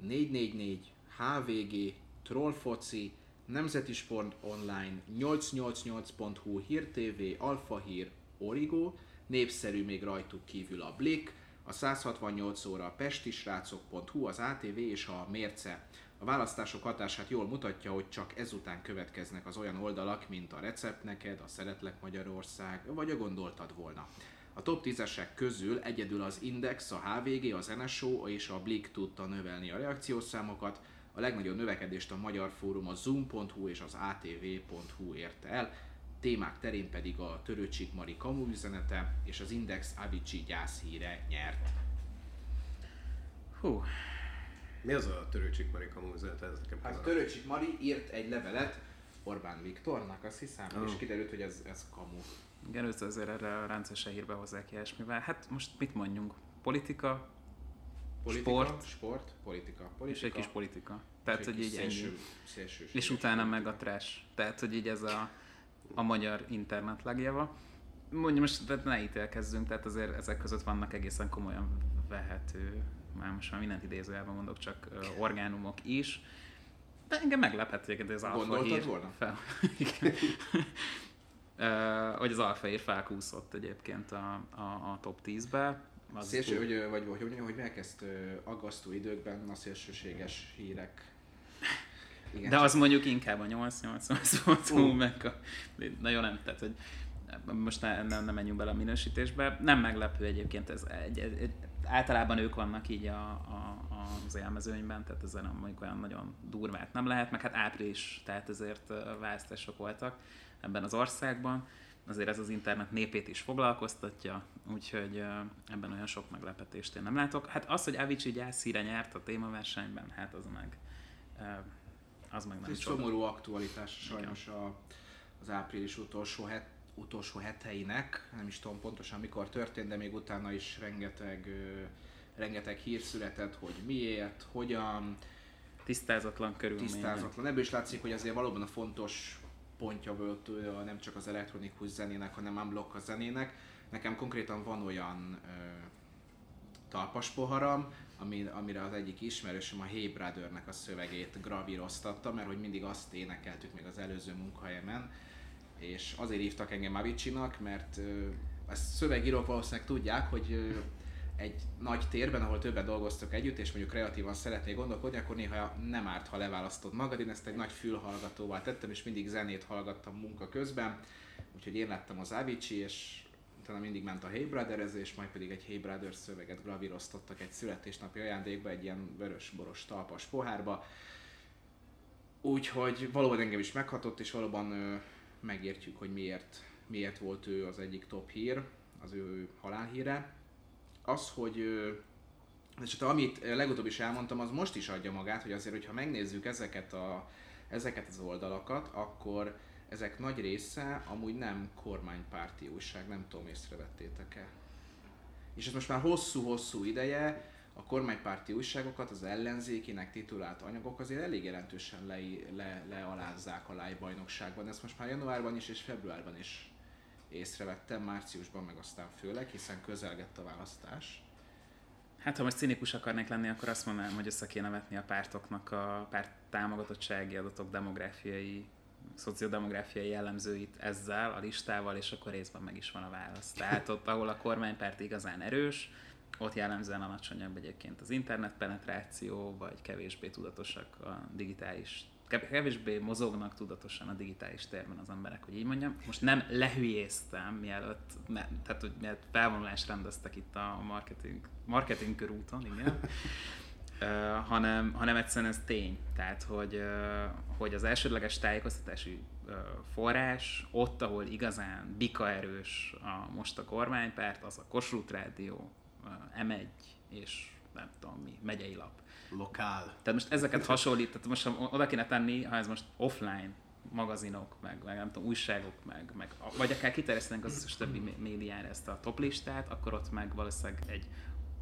444, HVG, Trollfoci, Nemzeti Sport Online, 888.hu, Hír TV, Alfa Hír, Origo, népszerű még rajtuk kívül a Blik, a 168 óra a pestisrácok.hu, az ATV és a Mérce. A választások hatását jól mutatja, hogy csak ezután következnek az olyan oldalak, mint a Recept neked, a Szeretlek Magyarország, vagy a Gondoltad volna. A top 10-esek közül egyedül az Index, a HVG, az NSO és a Blik tudta növelni a reakciószámokat, a legnagyobb növekedést a Magyar Fórum a Zoom.hu és az ATV.hu érte el, témák terén pedig a Törőcsik Mari kamu üzenete és az Index Avicii gyászhíre nyert. Hú, Mi az a törőcsik Mari kamu üzenete? Ez nekem Hát. Törőcsik Mari írt egy levelet Orbán Viktornak, azt hiszem, Ó. és kiderült, hogy ez, ez kamu. igen, őt azért erre a rendszeresen hírbe hozzák ilyesmivel. Hát most mit mondjunk? Politika, Politika, Sport. sport politika, és politika egy kis politika. Tehát, és hogy így ennyi. szélső, És utána meg a politika. trash. Tehát, hogy így ez a, a magyar internet legjava. Mondjuk most tehát ne ítélkezzünk, tehát azért ezek között vannak egészen komolyan vehető, már most már mindent idézőjelben mondok, csak ö, orgánumok is. De engem meglepett egyébként, az alfa hír volna? fel. Ö, hogy az alfa hír felkúszott egyébként a, a, a top 10-be. Az Szélső, túl- hogy, vagy hogy, hogy, hogy elkezd ö, aggasztó időkben a szélsőséges hírek. Igen, De az mondjuk inkább a 8-8 volt Ú. meg a... Na jó, nem, tehát hogy most ne, nem, nem menjünk bele a minősítésbe. Nem meglepő egyébként, ez egy, egy, egy, általában ők vannak így a, a, az élmezőnyben, tehát ezzel nem mondjuk olyan nagyon durvát nem lehet, meg hát április, tehát ezért választások voltak ebben az országban. Azért ez az internet népét is foglalkoztatja, úgyhogy ebben olyan sok meglepetést én nem látok. Hát az, hogy Avicii gyászhíre nyert a témaversenyben, hát az meg az meg nem Ez szomorú aktualitás sajnos a, az április utolsó, het, utolsó heteinek, nem is tudom pontosan mikor történt, de még utána is rengeteg, ö, rengeteg hír született, hogy miért, hogyan, Tisztázatlan körülmények. tisztázatlan. Ebből is látszik, hogy azért valóban a fontos pontja volt nem csak az elektronikus zenének, hanem unblock a zenének. Nekem konkrétan van olyan ö, talpas poharam, ami, amire az egyik ismerősöm a Hey Brothernek a szövegét gravíroztatta, mert hogy mindig azt énekeltük még az előző munkahelyemen, és azért hívtak engem Avicii-nak, mert ezt szövegírók valószínűleg tudják, hogy egy nagy térben, ahol többen dolgoztok együtt, és mondjuk kreatívan szeretnél gondolkodni, akkor néha nem árt, ha leválasztod magad. Én ezt egy nagy fülhallgatóval tettem, és mindig zenét hallgattam munka közben, úgyhogy én lettem az Avicii, és utána mindig ment a Hey Brotherezés, majd pedig egy Hey Brothers szöveget gravíroztattak egy születésnapi ajándékba, egy ilyen vörös-boros talpas pohárba. Úgyhogy valóban engem is meghatott, és valóban ö, megértjük, hogy miért, miért volt ő az egyik top hír, az ő halálhíre. Az, hogy ö, és hát amit legutóbb is elmondtam, az most is adja magát, hogy azért, hogyha megnézzük ezeket, a, ezeket az oldalakat, akkor ezek nagy része amúgy nem kormánypárti újság, nem tudom, észrevettétek-e. És ez most már hosszú-hosszú ideje, a kormánypárti újságokat, az ellenzékinek titulált anyagok azért elég jelentősen le, le, lealázzák a live bajnokságban. Ezt most már januárban is és februárban is észrevettem, márciusban meg aztán főleg, hiszen közelgett a választás. Hát ha most cinikus akarnék lenni, akkor azt mondanám, hogy össze kéne vetni a pártoknak a párt támogatottsági adatok demográfiai, szociodemográfiai jellemzőit ezzel, a listával, és akkor részben meg is van a válasz. Tehát ott, ahol a kormánypárt igazán erős, ott jellemzően alacsonyabb egyébként az internet penetráció, vagy kevésbé tudatosak a digitális kevésbé mozognak tudatosan a digitális térben az emberek, hogy így mondjam. Most nem lehülyéztem, mielőtt, ne, tehát hogy mielőtt felvonulást rendeztek itt a marketing, marketing körúton, igen. Uh, hanem, hanem egyszerűen ez tény. Tehát, hogy, uh, hogy az elsődleges tájékoztatási uh, forrás, ott, ahol igazán bika erős a, most a kormánypárt, az a Kossuth Rádió, uh, M1 és nem tudom mi, megyei lap. Lokál. Tehát most ezeket hasonlít, tehát most ha oda kéne tenni, ha ez most offline magazinok, meg, meg nem tudom, újságok, meg, meg vagy akár kiterjesztenek az összes többi médiára ezt a toplistát, akkor ott meg valószínűleg egy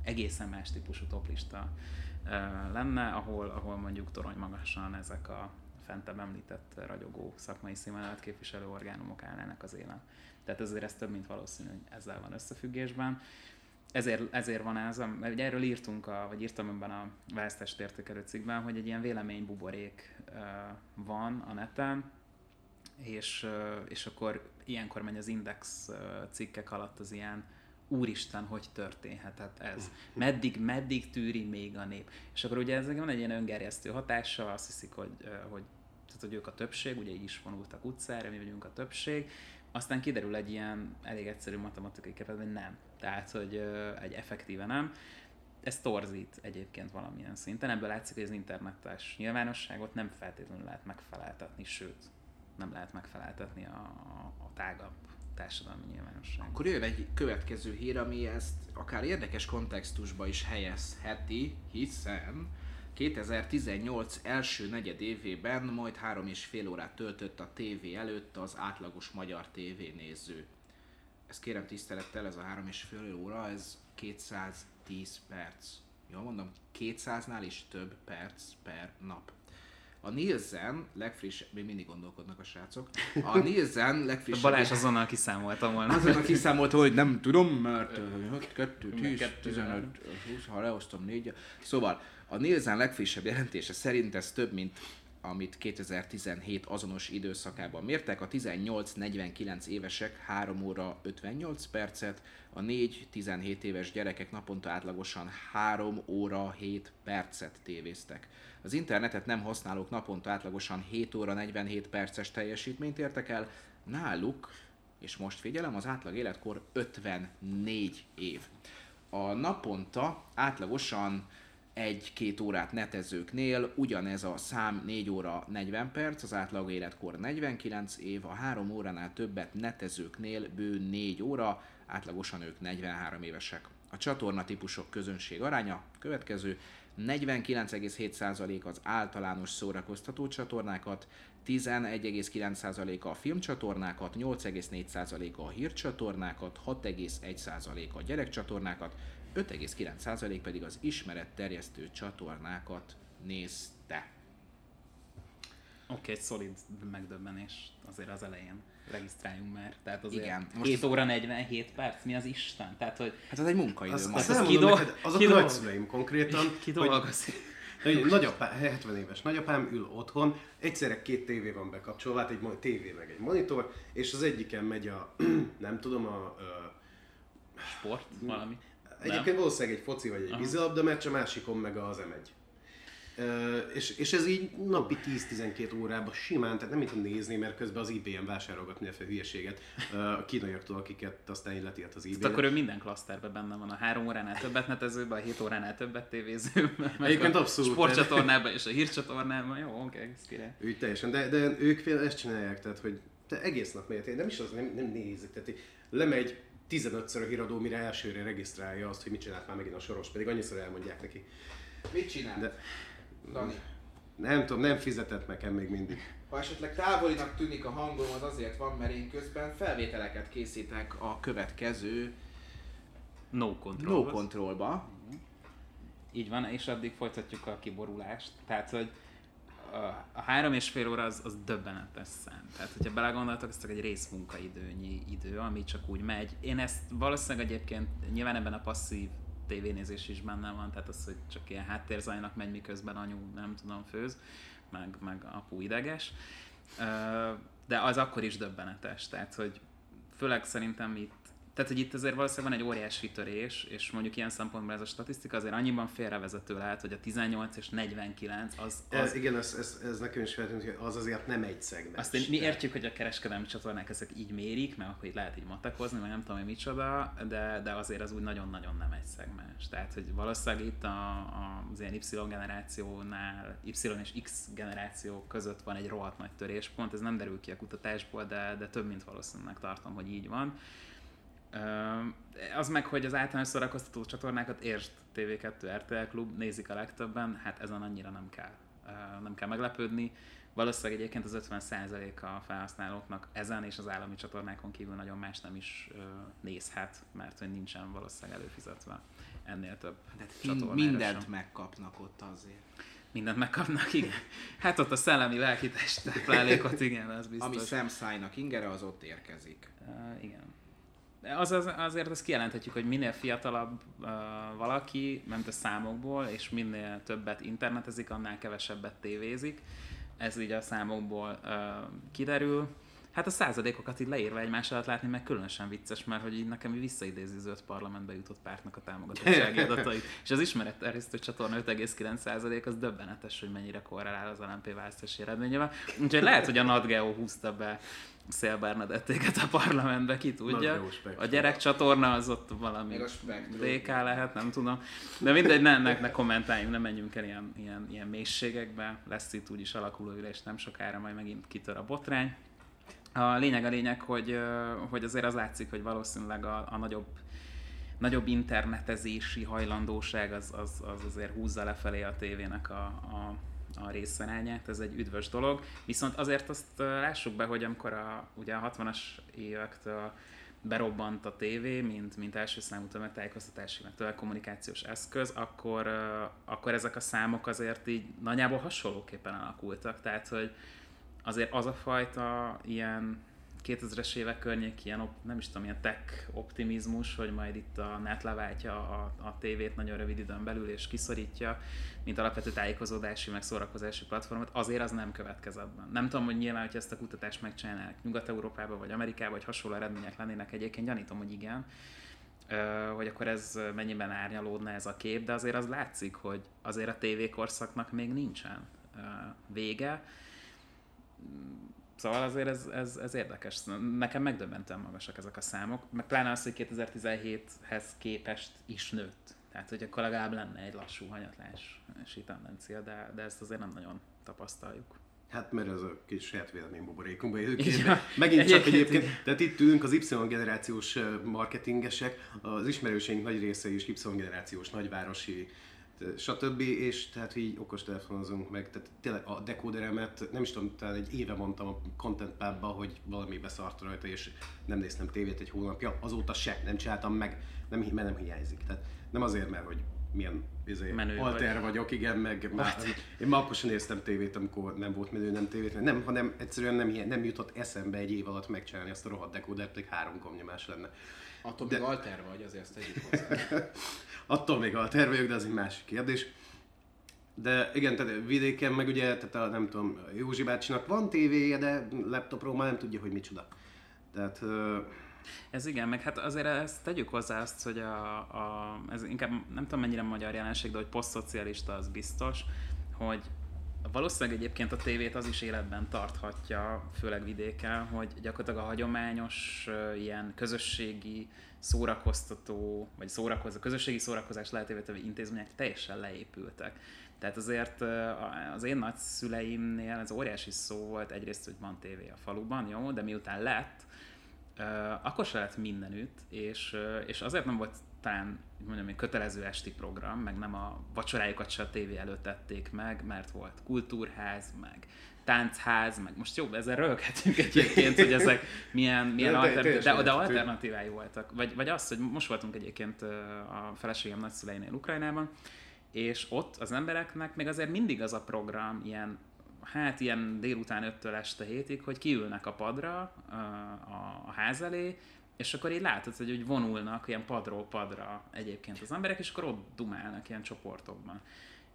egészen más típusú toplista lenne, ahol, ahol mondjuk torony magasan ezek a fentebb említett ragyogó szakmai színvonalat képviselő orgánumok állnának az élen. Tehát ezért ez több, mint valószínű, hogy ezzel van összefüggésben. Ezért, ezért van ez, mert ugye erről írtunk, a, vagy írtam ebben a választást értékelő cikkben, hogy egy ilyen véleménybuborék van a neten, és, és akkor ilyenkor megy az index cikkek alatt az ilyen úristen, hogy történhetett ez? Meddig, meddig tűri még a nép? És akkor ugye ez van egy ilyen öngerjesztő hatása, azt hiszik, hogy, hogy, tehát, hogy ők a többség, ugye így is vonultak utcára, mi vagyunk a többség, aztán kiderül egy ilyen elég egyszerű matematikai képet, hogy nem. Tehát, hogy egy effektíve nem. Ez torzít egyébként valamilyen szinten. Ebből látszik, hogy az internetes nyilvánosságot nem feltétlenül lehet megfeleltetni, sőt, nem lehet megfeleltetni a, a, a tágabb társadalmi nyilvánosság. Akkor jön egy következő hír, ami ezt akár érdekes kontextusba is helyezheti, hiszen 2018 első negyed évében majd három és fél órát töltött a tévé előtt az átlagos magyar tévénéző. Ezt kérem tisztelettel, ez a három és fél óra, ez 210 perc. Jól mondom, 200-nál is több perc per nap. A Nielsen legfrissebb, még mindig gondolkodnak a srácok, a Nielsen legfrissebb... Balázs azonnal kiszámoltam volna. Azonnal kiszámoltam, hogy nem tudom, mert 2, 10, 15, 20, ha leosztom 4 Szóval a Nielsen legfrissebb jelentése szerint ez több, mint amit 2017 azonos időszakában mértek. A 18-49 évesek 3 óra 58 percet, a 4-17 éves gyerekek naponta átlagosan 3 óra 7 percet tévéztek. Az internetet nem használók naponta átlagosan 7 óra 47 perces teljesítményt értek el, náluk, és most figyelem, az átlag életkor 54 év. A naponta átlagosan egy-két órát netezőknél ugyanez a szám 4 óra 40 perc, az átlag életkor 49 év, a 3 óránál többet netezőknél bő 4 óra, átlagosan ők 43 évesek. A csatorna típusok közönség aránya következő, 49,7% az általános szórakoztató csatornákat, 11,9% a filmcsatornákat, 8,4% a hírcsatornákat, 6,1% a gyerekcsatornákat, 5,9% pedig az ismeretterjesztő csatornákat nézte. Oké, okay, egy szolid megdöbbenés azért az elején. Regisztráljunk már. Tehát azért Igen. Most 7 óra 47 perc, mi az Isten? Tehát, hogy Hát az egy munkaidő. Az, Az, az, az az, ki dolg- neked, azok ki a dolg- nagyszüleim konkrétan. ki hogy- Nagyapám, 70 éves nagyapám ül otthon, egyszerre két tévé van bekapcsolva, hát egy tévé meg egy monitor, és az egyiken megy a, nem tudom, a, a Sport, valami. Egyébként valószínűleg egy foci vagy egy Aha. vízilabda meccs, a másikon meg az M1. Ö, és, és ez így napi 10-12 órában simán, tehát nem mit nézni, mert közben az IBM vásárolgat mindenféle hülyeséget ö, a kínaiaktól, akiket aztán így letilt az Tehát IBM. akkor ő minden klaszterben benne van, a három óránál többet netezőben, a hét óránál többet tévézőben, Egyébként a abszolút. sportcsatornában és a hírcsatornában. Jó, oké, ez király. Úgy teljesen, de, de ők például ezt csinálják, tehát hogy te egész nap mehet, nem is az, nem, nem nézik, tehát így lemegy 15-ször a híradó, mire elsőre regisztrálja azt, hogy mit csinált már megint a soros, pedig annyiszor elmondják neki. Mit csinál? De- Dani? Nem tudom, nem fizetett nekem még mindig. Ha esetleg távolinak tűnik a hangom, az azért van, mert én közben felvételeket készítek a következő No control. No Controlba. Így van, és addig folytatjuk a kiborulást. Tehát, hogy a, három és fél óra az, az döbbenetes szám. Tehát, hogyha belegondoltok, ez csak egy részmunkaidőnyi idő, ami csak úgy megy. Én ezt valószínűleg egyébként nyilván ebben a passzív tévénézés is benne van, tehát az, hogy csak ilyen háttérzajnak megy, miközben anyu nem tudom főz, meg, meg apu ideges. De az akkor is döbbenetes, tehát hogy főleg szerintem itt tehát, hogy itt azért valószínűleg van egy óriási törés, és mondjuk ilyen szempontból ez a statisztika azért annyiban félrevezető lehet, hogy a 18 és 49 az... az ez, igen, ez, ez, ez nekem is feltűnt, hogy az azért nem egy szegmens. Azt én, mi értjük, hogy a kereskedelmi csatornák ezek így mérik, mert akkor itt lehet így matekozni, meg nem tudom, hogy micsoda, de, de azért az úgy nagyon-nagyon nem egy szegmens. Tehát, hogy valószínűleg itt a, a, az ilyen Y generációnál, Y és X generáció között van egy rohadt nagy töréspont, ez nem derül ki a kutatásból, de, de több mint valószínűleg tartom, hogy így van az meg, hogy az általános szórakoztató csatornákat, értsd TV2, RTL Klub nézik a legtöbben, hát ezen annyira nem kell, nem kell meglepődni. Valószínűleg egyébként az 50% a felhasználóknak ezen és az állami csatornákon kívül nagyon más nem is nézhet, mert hogy nincsen valószínűleg előfizetve ennél több csatornára Mindent sem. megkapnak ott azért. Mindent megkapnak, igen. Hát ott a szellemi lelki táplálékot, igen, az biztos. Ami szemszájnak ingere, az ott érkezik. Uh, igen az, az, azért azt kijelenthetjük, hogy minél fiatalabb uh, valaki, ment a számokból, és minél többet internetezik, annál kevesebbet tévézik. Ez így a számokból uh, kiderül. Hát a századékokat így leírva egymás alatt látni, meg különösen vicces, mert hogy így nekem visszaidézi zöld parlamentbe jutott pártnak a támogatottsági adatait. És az ismeretterjesztő csatorna 5,9% az döbbenetes, hogy mennyire korrelál az LNP választási eredményével. Úgyhogy lehet, hogy a NatGeo húzta be Szél Bernadettéket a parlamentbe, ki tudja. A gyerek csatorna az ott valami DK lehet, nem tudom. De mindegy, ne, ne, ne kommentáljunk, ne menjünk el ilyen, ilyen, ilyen mélységekbe. Lesz itt úgyis alakuló ülés nem sokára, majd megint kitör a botrány. A lényeg a lényeg, hogy, hogy azért az látszik, hogy valószínűleg a, a nagyobb nagyobb internetezési hajlandóság az, az, az azért húzza lefelé a tévének a, a, a részarányát, ez egy üdvös dolog. Viszont azért azt lássuk be, hogy amikor a, ugye a 60-as évektől berobbant a tévé, mint, mint első számú tömegtájékoztatási, meg telekommunikációs eszköz, akkor, akkor ezek a számok azért így nagyjából hasonlóképpen alakultak. Tehát, hogy azért az a fajta ilyen 2000-es évek környék ilyen, nem is tudom, ilyen tech optimizmus, hogy majd itt a net leváltja a, a tévét nagyon rövid időn belül és kiszorítja, mint alapvető tájékozódási meg szórakozási platformot, azért az nem következetben. Nem tudom, hogy nyilván, hogy ezt a kutatást megcsinálnák Nyugat-Európában vagy Amerikában, vagy hasonló eredmények lennének egyébként, gyanítom, hogy igen, hogy akkor ez mennyiben árnyalódna ez a kép, de azért az látszik, hogy azért a tévékorszaknak még nincsen vége Szóval azért ez, ez, ez érdekes. Nekem megdöbbentően magasak ezek a számok, meg pláne az, hogy 2017-hez képest is nőtt. Tehát, hogy akkor legalább lenne egy lassú hanyatlási tendencia, de, de ezt azért nem nagyon tapasztaljuk. Hát mert ez a kis saját időként. Ja, megint csak egyébként, tehát itt ülünk az Y generációs marketingesek, az ismerőseink nagy része is Y generációs nagyvárosi stb. És tehát így okostelefonozunk meg, tehát tényleg a dekóderemet, nem is tudom, talán egy éve mondtam a Content pub hogy valami beszart rajta, és nem néztem tévét egy hónapja, azóta se, nem csináltam meg, nem, mert nem hiányzik. Tehát nem azért, mert hogy milyen izé, alter vagy. vagyok, igen, meg már, én már akkor sem néztem tévét, amikor nem volt menő, nem tévét, nem, hanem egyszerűen nem, nem jutott eszembe egy év alatt megcsinálni azt a rohadt dekódert, pedig három gomnyomás lenne. Attól de... még alter vagy, azért ezt tegyük hozzá. Attól még alter vagyok, de az egy másik kérdés. De igen, tehát vidéken meg ugye, tehát a, nem tudom, Józsi bácsinak van tévéje, de laptopról már nem tudja, hogy micsoda. Tehát... Uh... Ez igen, meg hát azért ezt tegyük hozzá azt, hogy a, a, ez inkább nem tudom mennyire magyar jelenség, de hogy posztszocialista az biztos, hogy valószínűleg egyébként a tévét az is életben tarthatja, főleg vidéken, hogy gyakorlatilag a hagyományos ilyen közösségi szórakoztató, vagy szórakozó, közösségi szórakozás lehetővé tevő intézmények teljesen leépültek. Tehát azért az én nagyszüleimnél ez óriási szó volt, egyrészt, hogy van tévé a faluban, jó, de miután lett, akkor se lett mindenütt, és, és azért nem volt talán mondjam, egy kötelező esti program, meg nem a vacsorájukat se a tévé előtt tették meg, mert volt kultúrház, meg táncház, meg most jó, ezzel röhöghetünk egyébként, hogy ezek milyen, milyen de, alternatív, de, de alternatívái voltak. Vagy, vagy az, hogy most voltunk egyébként a feleségem nagyszüleinél Ukrajnában, és ott az embereknek még azért mindig az a program, ilyen hát ilyen délután 5-től este hétig, hogy kiülnek a padra a, a, a ház elé, és akkor így látod, hogy úgy vonulnak ilyen padról padra egyébként az emberek, és akkor ott dumálnak ilyen csoportokban.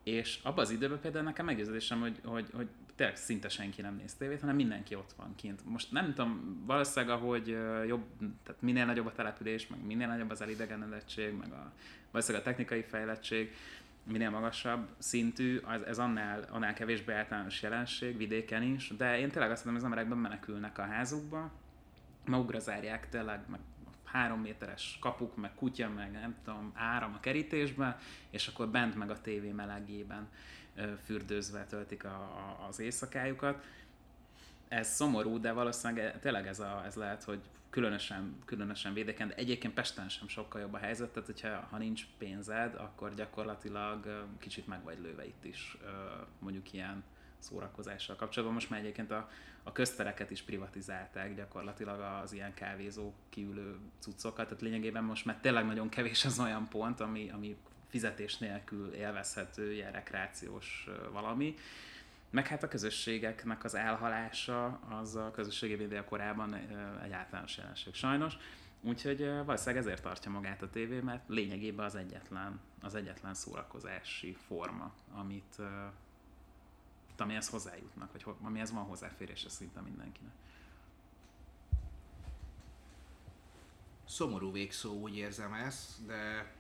És abban az időben például nekem meggyőződésem, hogy, hogy, hogy tényleg szinte senki nem néz tévét, hanem mindenki ott van kint. Most nem tudom, valószínűleg ahogy jobb, tehát minél nagyobb a település, meg minél nagyobb az elidegenedettség, meg a, valószínűleg a technikai fejlettség, minél magasabb szintű, az, ez annál, annál kevésbé általános jelenség vidéken is, de én tényleg azt mondom, hogy az emberekben menekülnek a házukba, magukra zárják tényleg, meg három méteres kapuk, meg kutya, meg nem tudom, áram a kerítésbe, és akkor bent meg a tévé melegében fürdőzve töltik a, a, az éjszakájukat. Ez szomorú, de valószínűleg tényleg ez, a, ez lehet, hogy különösen, különösen védeken, de egyébként Pesten sem sokkal jobb a helyzet, tehát hogyha ha nincs pénzed, akkor gyakorlatilag kicsit meg vagy lőve itt is, mondjuk ilyen szórakozással kapcsolatban. Most már egyébként a, a köztereket is privatizálták gyakorlatilag az ilyen kávézó kiülő cuccokat, tehát lényegében most már tényleg nagyon kevés az olyan pont, ami, ami fizetés nélkül élvezhető, ilyen rekreációs valami. Meg hát a közösségeknek az elhalása, az a közösségi média korában egy általános jelenség sajnos. Úgyhogy valószínűleg ezért tartja magát a tévé, mert lényegében az egyetlen, az egyetlen szórakozási forma, amit, amihez hozzájutnak, vagy amihez van hozzáférése szinte mindenkinek. Szomorú végszó, úgy érzem ezt, de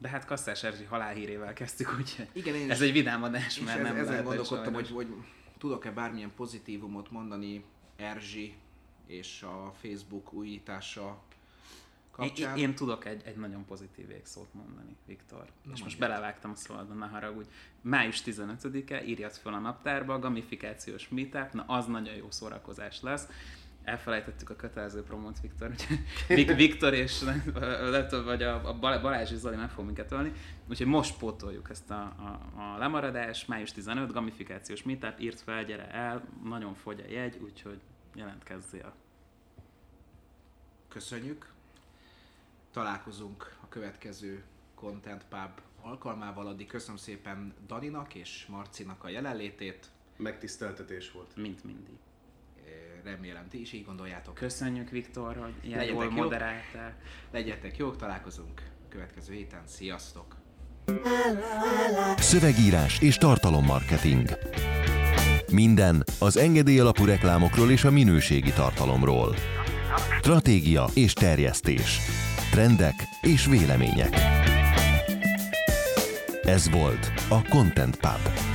de hát Kasszás Erzsi halálhírével kezdtük, úgyhogy Igen, én ez egy vidám adás, mert ez, nem ezen gondolkodtam, hogy, hogy tudok-e bármilyen pozitívumot mondani Erzsi és a Facebook újítása kapcsán. Én, én tudok egy, egy nagyon pozitív végszót mondani, Viktor. Na, és most belevágtam a szóval, ne haragudj. Május 15-e, írjad fel a naptárba, gamifikációs meetup, na az nagyon jó szórakozás lesz elfelejtettük a kötelező promót, Viktor, Viktor és vagy a, a Balázs és Zoli meg fog minket ölni, úgyhogy most pótoljuk ezt a, a, a lemaradás, május 15, gamifikációs meetup, írt fel, gyere el, nagyon fogy a jegy, úgyhogy jelentkezzél. Köszönjük! Találkozunk a következő Content Pub alkalmával, addig köszönöm szépen Daninak és Marcinak a jelenlétét. Megtiszteltetés volt. Mint mindig remélem ti is így gondoljátok. Köszönjük Viktor, hogy ilyen Legyetek jól moderáltál. Legyetek jók, találkozunk következő héten. Sziasztok! Szövegírás és tartalommarketing. Minden az engedély alapú reklámokról és a minőségi tartalomról. Stratégia és terjesztés. Trendek és vélemények. Ez volt a Content Pub.